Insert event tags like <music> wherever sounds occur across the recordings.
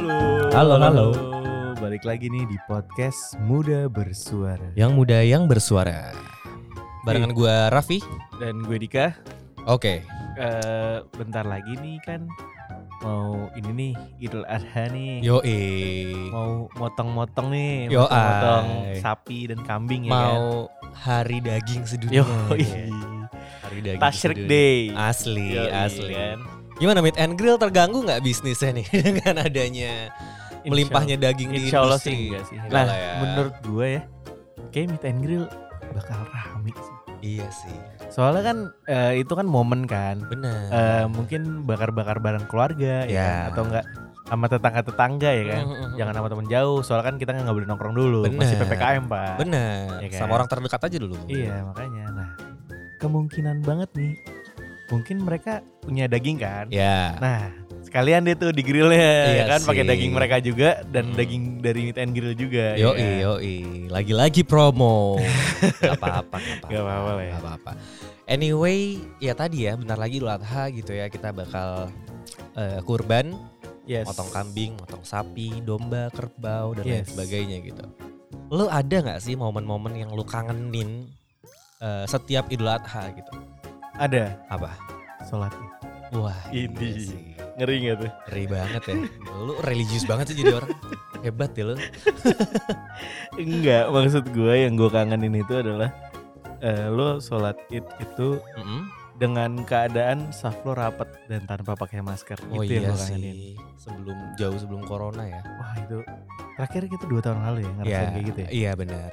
Halo. Halo, halo. Balik lagi nih di podcast Muda Bersuara. Yang muda yang bersuara. Barengan gua Raffi. Dan gue Dika. Oke. Eh, bentar lagi nih kan mau ini nih Idul Adha nih. Yo Mau motong-motong nih, Yo, motong sapi dan kambing ya kan. Mau hari daging sedunia. Yo. Hari daging Tashrik sedunia. Day. Asli, Yoi, asli. kan. Gimana Meet and Grill terganggu nggak bisnisnya nih <laughs> dengan adanya melimpahnya daging di Insya Allah industri? sih enggak sih. Nah, ya. menurut gue ya, kayak meet and grill bakal rame sih. Iya sih. Soalnya kan eh, itu kan momen kan. Benar. Eh, mungkin bakar-bakar bareng keluarga ya, Ya. kan? atau enggak sama tetangga-tetangga ya kan. Mhm, mhm. Jangan sama temen jauh, soalnya kan kita nggak boleh nongkrong dulu, masih Bener. PPKM, Pak. Benar. Ya kan? Sama orang terdekat aja dulu. Iya, makanya. Nah, kemungkinan banget nih mungkin mereka punya daging kan. Ya. Nah, sekalian deh tuh di grillnya Iya ya kan pakai daging mereka juga dan Hmm. daging dari meet and grill juga. ya Yoi, kan? Lagi-lagi promo. Gak apa-apa, gak <laughs> apa-apa. Gak apa-apa lah ya. Gak apa-apa. Anyway, ya tadi ya, bentar lagi Idul Adha gitu ya, kita bakal eh, kurban, Yes. motong kambing, motong sapi, domba, kerbau dan lain Yes. sebagainya gitu. Lu ada nggak sih momen-momen yang lu kangenin eh, setiap Idul Adha gitu? Ada Apa? sholat. Wah, Ini. iya sih. Ngeri gak tuh? Ngeri banget ya. Lu religius banget sih jadi orang. Hebat ya lu. <laughs> Enggak, maksud gue yang gue kangenin itu adalah eh, lo sholat id itu Mm-mm. dengan keadaan saf lo rapet dan tanpa pakai masker. Oh itu yang iya gue kangenin. sih. Sebelum jauh sebelum corona ya. Wah itu terakhir kita dua tahun lalu ya ngerasain kayak gitu ya. iya benar.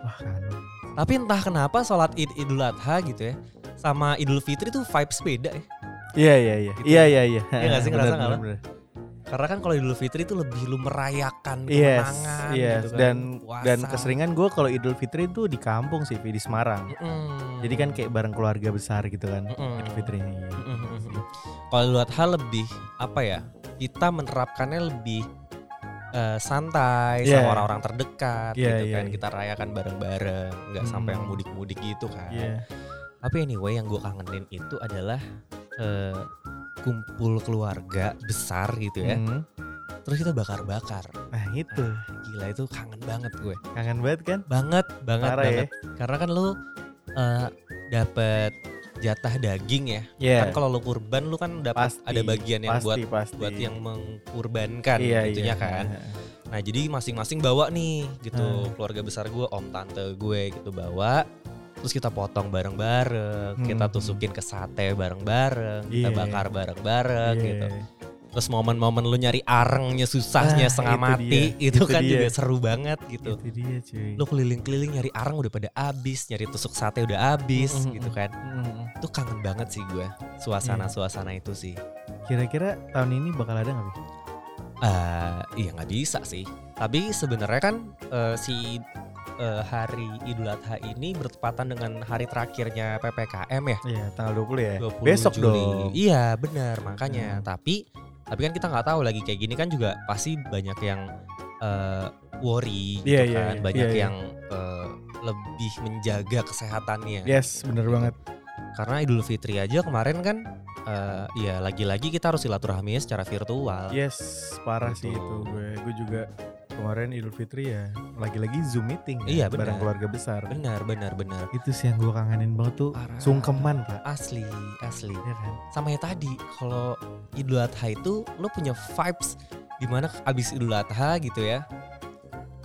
Wah kangen. Tapi entah kenapa sholat id Idul Adha gitu ya sama Idul Fitri tuh vibes beda ya. Iya iya iya. Gitu. Iya iya iya. Iya nggak sih, ngerasa Benar, nggak lo? benar, benar. Karena kan kalau Idul Fitri itu lebih lu merayakan Yes, kemenangan yes. gitu kan. Dan puasa. dan keseringan gue kalau Idul Fitri itu di kampung sih, di Semarang. Mm-mm. Jadi kan kayak bareng keluarga besar gitu kan Mm-mm. Idul Fitrinya. Iya. Mm-mm. Kalau Idul Adha lebih apa ya? Kita menerapkannya lebih eh, santai Yeah. sama orang-orang terdekat Yeah, gitu yeah, kan. yeah. Kita rayakan bareng-bareng, nggak sampai yang Mm. mudik-mudik gitu kan. Iya. Tapi anyway yang gue kangenin itu adalah eh, kumpul keluarga besar gitu ya. Hmm. Terus kita bakar-bakar. Nah itu Gila itu kangen banget gue. kangen banget kan? Banget, banget, Parah ya. banget. Karena kan lu eh, dapet jatah daging ya. Iya. Kan kalau lu kurban lu kan dapat ada bagian yang pasti, buat pasti. buat yang mengkurbankan iya, gitunya iya. kan. Nah jadi masing-masing bawa nih gitu Hmm. keluarga besar gue, om tante gue gitu bawa. Terus kita potong bareng-bareng, kita Hmm. tusukin ke sate bareng-bareng, kita Iya. bakar bareng-bareng Iya. gitu. Terus momen-momen lu nyari arengnya susahnya Ah, setengah itu mati dia, itu, itu kan dia. juga seru banget gitu. Itu dia cuy. Lu keliling-keliling nyari areng udah pada habis, nyari tusuk sate udah habis Mm, mm, gitu kan. Mm-mm. Itu kangen banget sih gue suasana-suasana itu sih. Kira-kira tahun ini bakal ada nggak? Vi? Eh, iya nggak bisa sih. Tapi sebenarnya kan eh, si eh, hari Idul Adha ini bertepatan dengan hari terakhirnya PPKM ya. Iya tanggal 20 ya. 20 Besok Juli. dong. Iya benar makanya. Hmm. Tapi tapi kan kita nggak tahu lagi kayak gini kan juga pasti banyak yang eh, worry gitu Iya, iya, kan. iya. Banyak Iya, iya. yang eh, lebih menjaga kesehatannya. Yes bener Gitu. banget. Karena Idul Fitri aja kemarin kan eh, ya lagi-lagi kita harus silaturahmi secara virtual. Yes parah sih Gitu. itu gue. Gue juga kemarin Idul Fitri ya lagi-lagi Zoom meeting kan, Iya, bareng benar. keluarga besar. Benar, benar, benar. Itu sih yang gue kangenin banget tuh Parah. sungkeman pak. Asli, asli. Iya kan? Sama ya tadi, kalau Idul Adha itu lo punya vibes di mana abis Idul Adha gitu ya,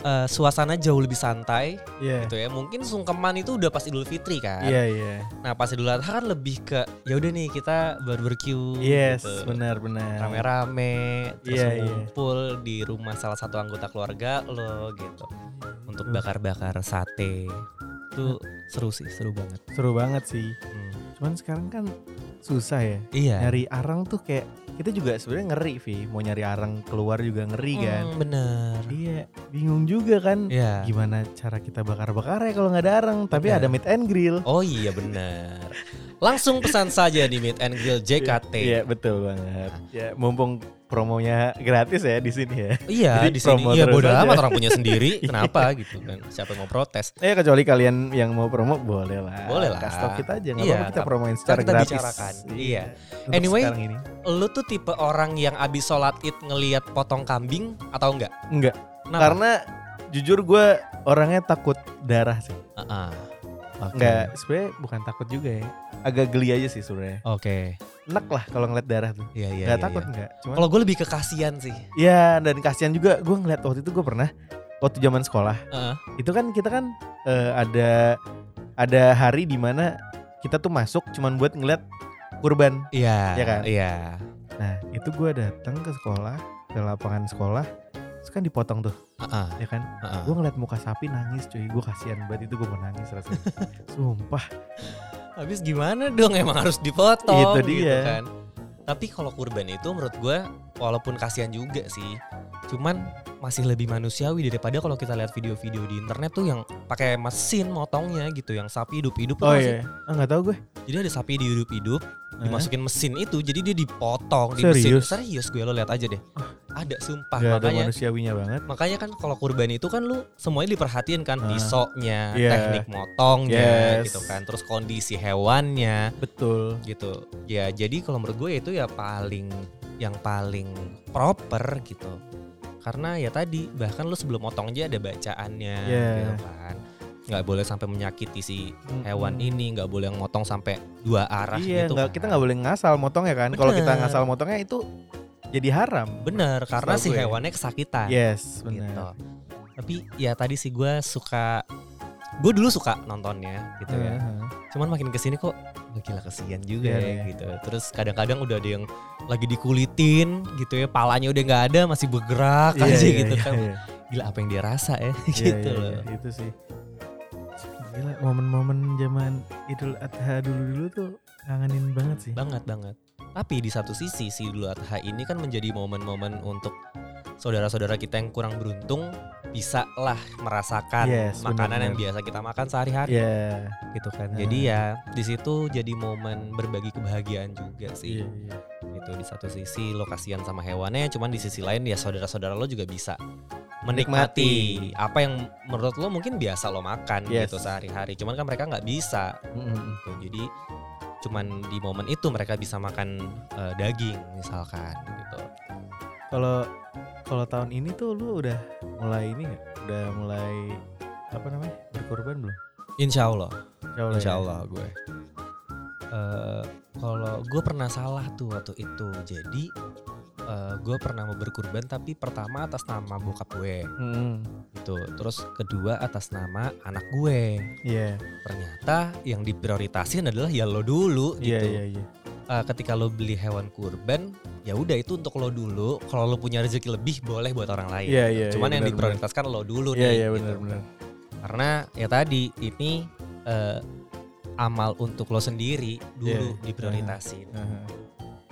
eh, suasana jauh lebih santai Iya. gitu ya. Mungkin sungkeman itu udah pas Idul Fitri kan. Iya iya. Nah pas Idul Adha kan lebih ke ya udah nih kita barbecue, Yes gitu. benar-benar. rame-rame, terus Iya, iya. ngumpul di rumah salah satu anggota keluarga lo gitu, untuk bakar-bakar sate. Itu seru sih, seru banget. Seru banget sih. Hmm. Cuman sekarang kan susah ya. Iya. Nyari arang tuh kayak kita juga sebenarnya ngeri Vi. Mau nyari arang keluar juga ngeri kan. Hmm, bener. Iya, bingung juga kan. Iya. Gimana cara kita bakar-bakar ya kalau nggak ada arang? Tapi ada meat and grill. Oh iya bener. Langsung pesan saja di Meet and Grill JKT. Iya betul banget. Ya mumpung promonya gratis ya di sini ya. Iya Jadi di sini. Iya terus bodo aja. amat orang punya sendiri. <laughs> Kenapa gitu kan? Siapa yang mau protes? Eh kecuali kalian yang mau promo boleh lah. Boleh lah. Kasih tau kita aja nggak Iya, apa-apa kita promoin secara kita gratis. bicarakan. Iya. Untuk Anyway, ini. Lu tuh tipe orang yang abis sholat id ngelihat potong kambing atau enggak? enggak. Kenapa? Karena jujur gue orangnya takut darah sih. Ah, ah. Oke. Enggak, sebenarnya bukan takut juga ya. Agak geli aja sih sebenarnya. Oke. Enak lah kalau ngeliat darah tuh. Iya iya. Enggak iya, takut iya. enggak. Cuman Kalau gue lebih ke kasihan sih. ya dan kasihan juga gue ngeliat waktu itu gue pernah waktu zaman sekolah. Heeh. Itu kan kita kan eh, ada ada hari di mana kita tuh masuk cuman buat ngeliat kurban. Iya. Iya kan? Iya. Nah, itu gue datang ke sekolah, ke lapangan sekolah. Terus kan dipotong tuh, Heeh. ya kan? heeh. Gue ngeliat muka sapi nangis cuy, gue kasihan banget itu gue mau nangis rasanya. <laughs> Sumpah. Habis gimana dong emang harus dipotong Itu gitu dia. kan. Tapi kalau kurban itu menurut gue walaupun kasihan juga sih. Cuman masih lebih manusiawi daripada kalau kita lihat video-video di internet tuh yang pakai mesin motongnya gitu yang sapi hidup-hidup Oh iya, ah nggak tahu gue. Jadi ada sapi dihidup-hidup, Hah? dimasukin mesin itu, jadi dia dipotong di mesin. Serius? Serius gue lo lihat aja deh. Ada sumpah Gak ada makanya. manusiawinya banget. Makanya kan kalau kurban itu kan lu semuanya diperhatiin kan Ah. pisoknya, Iya. teknik motongnya Yes. gitu kan, terus kondisi hewannya Betul. gitu. Ya jadi kalau menurut gue itu ya paling yang paling proper gitu. Karena ya tadi bahkan lu sebelum motong aja ada bacaannya Iya. gitu kan. nggak boleh sampai menyakiti si hewan ini, nggak boleh motong sampai dua arah Iya, gitu. nggak kan. kita nggak boleh ngasal motongnya kan. Kalau kita ngasal motongnya itu jadi haram. Bener, karena si hewannya kesakitan. Yes, gitu. benar. Tapi ya tadi sih gue suka, gue dulu suka nontonnya gitu ya. Heeh. Cuman makin ke sini kok gila kesian juga Iya, ya iya. gitu. Terus kadang-kadang udah ada yang lagi dikulitin gitu ya, palanya udah nggak ada masih bergerak Iya, aja iya, gitu iya, kan. iya. Gila apa yang dia rasa ya Iya, gitu iya, loh. iya, itu sih. Gila momen-momen zaman Idul Adha dulu-dulu tuh ngangenin banget sih. Banget banget. Tapi di satu sisi si Idul Adha ini kan menjadi momen-momen untuk saudara-saudara kita yang kurang beruntung bisa lah merasakan Yes, makanan yang benar-benar. biasa kita makan sehari-hari Iya. gitu kan. Jadi ya di situ jadi momen berbagi kebahagiaan juga sih. Iya, iya. Gitu di satu sisi lo kasihan sama hewannya, cuman di sisi lain ya saudara-saudara lo juga bisa menikmati Menikmati. apa yang menurut lo mungkin biasa lo makan Yes. gitu sehari-hari. Cuman kan mereka nggak bisa Mm-mm. gitu. Jadi cuman di momen itu mereka bisa makan eh, daging misalkan gitu. Kalau kalau tahun ini tuh lu udah mulai ini nggak? Udah mulai apa namanya berkorban belum? Insya Allah, Insya Allah. insya ya? Allah gue. Eh, kalau gue pernah salah tuh waktu itu, jadi eh, gue pernah mau berkurban tapi pertama atas nama bokap gue Mm-mm. gitu, terus kedua atas nama anak gue. Iya, Ternyata yang diprioritasin adalah ya lo dulu iya, gitu. iya, iya. Eh, ketika lo beli hewan kurban, ya udah itu untuk lo dulu. Kalau lo punya rezeki lebih boleh buat orang lain. Iya, iya. Cuman iya, yang benar, diprioritaskan lo dulu. Iya, nih. iya, gitu. benar, benar. Karena ya tadi ini eh, amal untuk lo sendiri dulu Iya. diprioritasin. Aha.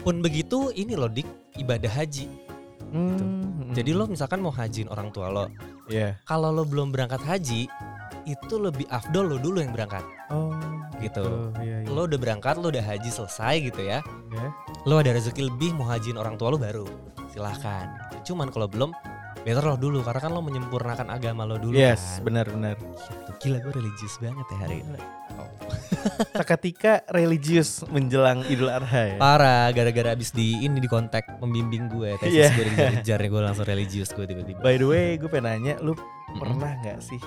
Pun begitu ini lo dik ibadah haji. Hmm, Jadi mm. lo misalkan mau hajiin orang tua lo, Iya. kalau lo belum berangkat haji, itu lebih afdol lo dulu yang berangkat. Oh, Gitu. Oh, iya, iya. Lo udah berangkat, lo udah haji selesai gitu ya. Ya. Lo ada rezeki lebih mau hajiin orang tua lo baru. Silahkan. Cuman kalau belum, better lo dulu karena kan lo menyempurnakan agama lo dulu Yes, kan. benar, benar. Gitu. Gila gue religius banget ya hari ini. Seketika religius menjelang Idul Adha ya. Parah, gara-gara abis di ini di kontak membimbing gue, tesis Iya. gue dikejar gue langsung religius gue tiba-tiba. By the way, gue pengen nanya, lu Mm-mm. pernah nggak sih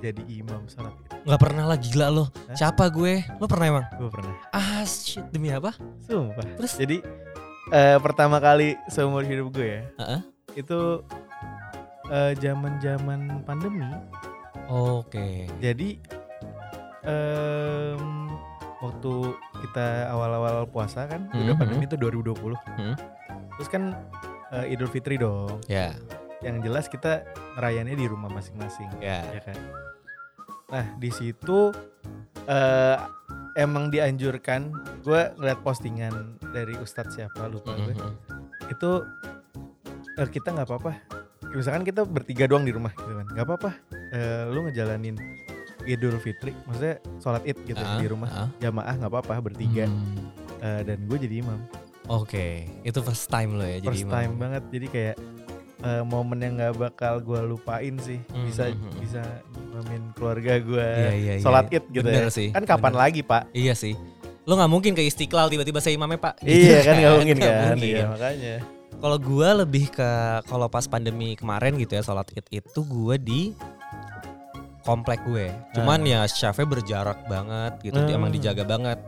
jadi imam sholat? Nggak pernah lah gila lo. Hah? Siapa gue? Lo pernah emang? Gue pernah. Ah shit demi apa? Sumpah. Terus? Jadi eh, pertama kali seumur hidup gue ya, Heeh. itu eh, zaman-zaman pandemi. Oke. Jadi em, waktu kita awal-awal puasa kan, udah Mhm. pandemi itu 2020. Mhm. Terus kan eh, Idul Fitri dong. Ya, Yang jelas kita ngerayainnya di rumah masing-masing. ya. ya kan. Nah di situ eh emang dianjurkan, gue ngeliat postingan dari Ustadz siapa lupa gue, Mhm. itu eh, kita nggak apa-apa. Misalkan kita bertiga doang di rumah gitu kan, nggak apa-apa. Eh, lu ngejalanin Idul Fitri, maksudnya sholat Id gitu Ah, di rumah ah. jamaah nggak apa-apa bertiga Hmm. Eh, dan gue jadi imam. Oke, itu first time lo ya jadi First imam. time banget, jadi kayak eh, momen yang nggak bakal gue lupain sih. Hmm, Bisa hmm, hmm. bisa imamin keluarga gue Iya, iya, iya. sholat Id gitu Bener ya. sih, Kan kapan bener. lagi pak? Iya sih. Lo nggak mungkin ke Istiqlal tiba-tiba saya imamnya pak. Gitu iya kan nggak mungkin Nggak kan? mungkin. Iya makanya. Kalau gua lebih ke kalau pas pandemi kemarin gitu ya sholat id itu gua di komplek gue. Cuman ya chefnya berjarak banget gitu, Ah. emang dijaga banget.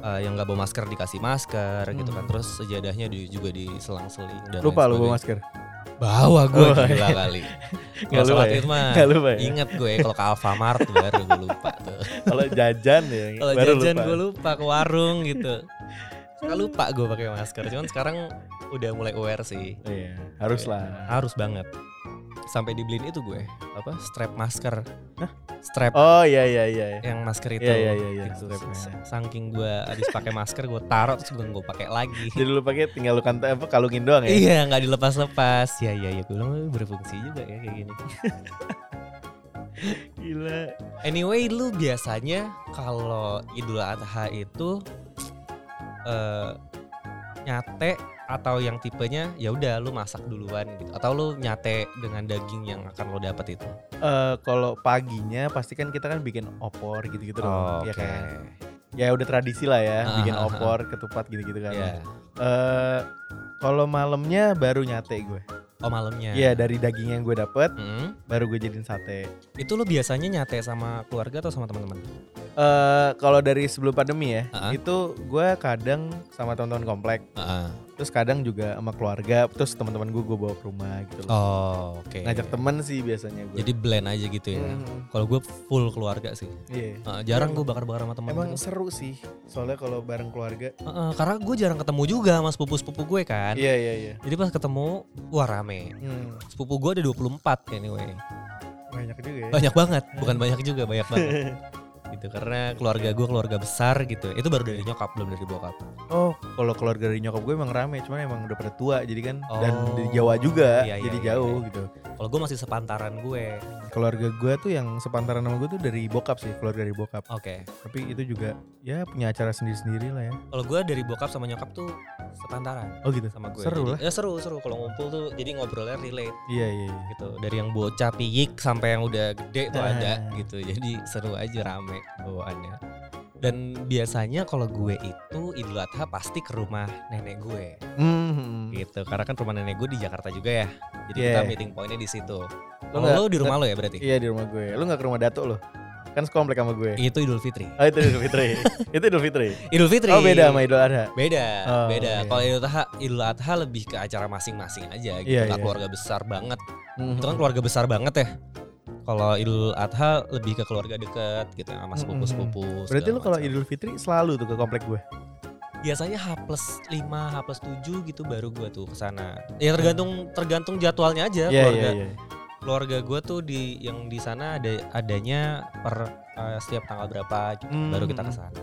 Eh, yang nggak bawa masker dikasih masker gitu kan, Hmm. terus sejadahnya di- juga diselang-seling dan Lupa lu bawa masker? Bawa gue Oh, gila iya. kali. <laughs> Nggak Kalau lupa ya? mah Nggak lupa ya? inget gue kalau ke Alfamart baru gue lupa tuh. <laughs> Kalau jajan ya <laughs> Kalau jajan lupa. gue lupa ke warung gitu. Suka lupa gue pakai masker. Cuman sekarang udah mulai aware sih. Iya, harus lah. Harus banget. Sampai dibeliin itu gue apa strap masker. Hah? Strap Oh iya iya iya. yang masker itu. Iya iya iya iya. gitu. Saking gue habis pakai masker gue taruh terus gue gue pakai lagi. <laughs> Jadi lu pakai tinggal lu kanta apa kalungin doang ya? Iya nggak dilepas-lepas. Ya ya ya gue bilang "Eh, berfungsi juga ya kayak gini. <laughs> Gila. Anyway, lu biasanya kalau Idul Adha itu eh nyate atau yang tipenya ya udah lu masak duluan gitu atau lu nyate dengan daging yang akan lo dapat itu. Eh kalau paginya pasti kan kita kan bikin opor gitu-gitu dong, ya Oke. kan? Ya udah tradisi lah ya, Ah, bikin ah, ah. opor, ketupat gitu-gitu kan. Iya. Eh kalau malamnya baru nyate gue. Oh malamnya. Iya, dari daging yang gue dapet Mm. baru gue jadiin sate. Itu lu biasanya nyate sama keluarga atau sama teman-teman? Eh kalau dari sebelum pandemi ya, Ah. itu gue kadang sama teman-teman komplek, terus kadang juga sama keluarga, terus teman-teman gue gue bawa ke rumah gitu loh. Oh, oke. Ngajak temen sih biasanya gue. Jadi blend aja gitu ya. Hmm, Kalau gue full keluarga sih. iya. Uh, jarang gue bakar-bakar sama temen Emang gitu. seru sih, soalnya kalau bareng keluarga. Uh-uh, karena gue jarang ketemu juga sama sepupu-sepupu gue kan. Iya iya iya. Jadi pas ketemu, wah rame. Hmm, Sepupu gue ada 24 anyway. banyak juga ya. Banyak banget, bukan banyak juga, banyak banget. <laughs> gitu karena keluarga gue keluarga besar gitu. Itu baru dari nyokap, belum dari bokap. Oh, kalau keluarga dari nyokap gue emang rame, cuman emang udah pada tua, jadi kan dan Oh, di Jawa juga, iya, iya, jadi iya, jauh iya. gitu. Kalau gue masih sepantaran gue. Keluarga gue tuh yang sepantaran sama gue tuh dari bokap sih, keluarga dari bokap. Oke. Tapi itu juga ya punya acara sendiri-sendiri lah ya. Kalau gue dari bokap sama nyokap tuh sepantaran Oh gitu. sama gue. Seru Jadi- lah. Ya seru seru kalau ngumpul tuh jadi ngobrolnya relate Iya iya. iya. gitu. Dari yang bocah piyik sampai yang udah gede tuh Nah. ada gitu. Jadi seru aja rame bawaannya. Dan biasanya kalau gue itu Idul Adha pasti ke rumah nenek gue Hmm. gitu. Karena kan rumah nenek gue di Jakarta juga ya. Jadi Yeah. kita meeting pointnya di situ. Lo Kalau nggak- lo di rumah lo ya berarti? Iya di rumah gue. Lu gak ke rumah datuk lo? Kan sekomplek sama gue. Itu Idul Fitri. Oh itu Idul Fitri. <laughs> itu Idul Fitri. Idul Fitri. Oh beda sama Idul Adha. Beda, Oh, beda. iya. Kalau Idul Adha, Idul Adha lebih ke acara masing-masing aja gitu. Iya, Nggak iya. keluarga besar banget. Hmm. Itu kan keluarga besar banget ya. Kalau Idul Adha lebih ke keluarga deket gitu sama Hmm, sepupu-sepupu. Berarti segala lu kalau. Idul Fitri selalu tuh ke komplek gue. biasanya H plus 5, H plus 7 gitu baru gua tuh ke sana. Ya tergantung tergantung jadwalnya aja Iya keluarga. iya iya. Keluarga gua tuh di yang di sana ada adanya per eh, setiap tanggal berapa gitu. Hmm. Baru kita ke sana.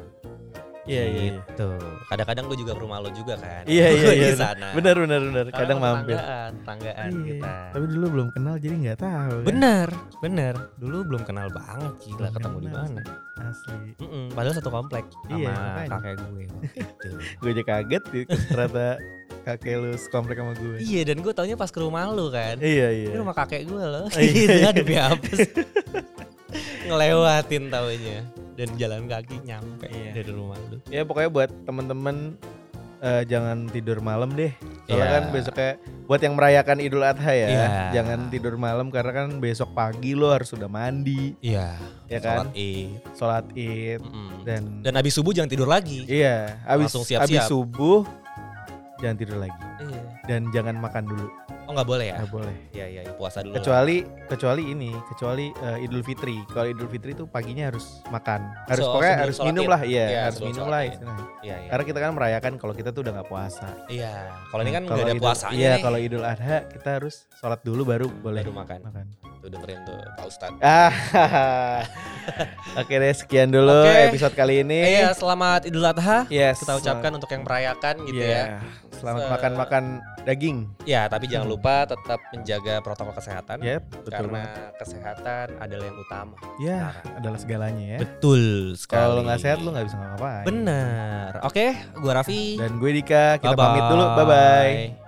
Iya iya. iya. Gitu. Kadang-kadang gua juga ke rumah lo juga kan. Iya iya <laughs> iya. di sana. Benar benar benar. Karena Kadang mampir. Tetanggaan, tetanggaan Iya, kita. Tapi dulu belum kenal jadi nggak tahu. kan? Bener, bener. Dulu belum kenal banget gila Belum ketemu di mana. Asli. Mm-mm, padahal satu komplek sama Iya, makanya. kakek gue. gitu. <laughs> Gue aja kaget ternyata kakek lu sekomplek sama gue. Iya dan gue taunya pas ke rumah lu kan. Iya iya. Ini rumah kakek gue loh. Iya. <laughs> gitu kan demi apa sih? Ngelewatin taunya dan jalan kaki nyampe Iya. dari rumah lu. Ya pokoknya buat temen-temen eh, jangan tidur malam deh. Soalnya Iya. kan besoknya buat yang merayakan Idul Adha ya, Iya. jangan tidur malam karena kan besok pagi lo harus sudah mandi, Iya. ya kan? Sholat Id. Sholat Id Mm-mm. dan Dan abis subuh jangan tidur lagi. iya, habis Langsung siap-siap. habis subuh jangan tidur lagi Iya. dan jangan makan dulu, Oh nggak boleh ya? nggak boleh. Iya iya iya, puasa dulu. lah. Kecuali kecuali ini, kecuali eh, Idul Fitri. Kalau Idul Fitri itu paginya harus makan, harus So, pokoknya harus minum Id. lah, iya, Iya, harus sebelum minum lah. Iya iya. Karena kita kan merayakan kalau kita tuh udah nggak puasa. Iya. Kalau ini kan Nah, nggak ada puasanya Iya, kalau Idul Adha kita harus sholat dulu baru boleh Baru makan. makan. Tuh dengerin tuh Pak Ustadz. Ah, <laughs> oke deh sekian dulu Oke. episode kali ini. Iya, selamat Idul Adha. Yes. Kita ucapkan untuk yang merayakan gitu Iya. ya. Selamat Se- makan-makan daging. Ya, tapi jangan lupa tetap menjaga protokol kesehatan. Yep, betul karena banget. kesehatan adalah yang utama. Ya, sekarang. adalah segalanya ya. Betul sekali. Kalau nggak sehat lu nggak bisa ngapa-ngapain. Benar. Oke, gua Raffi. Dan gue Dika, kita Bye-bye. pamit dulu. Bye bye.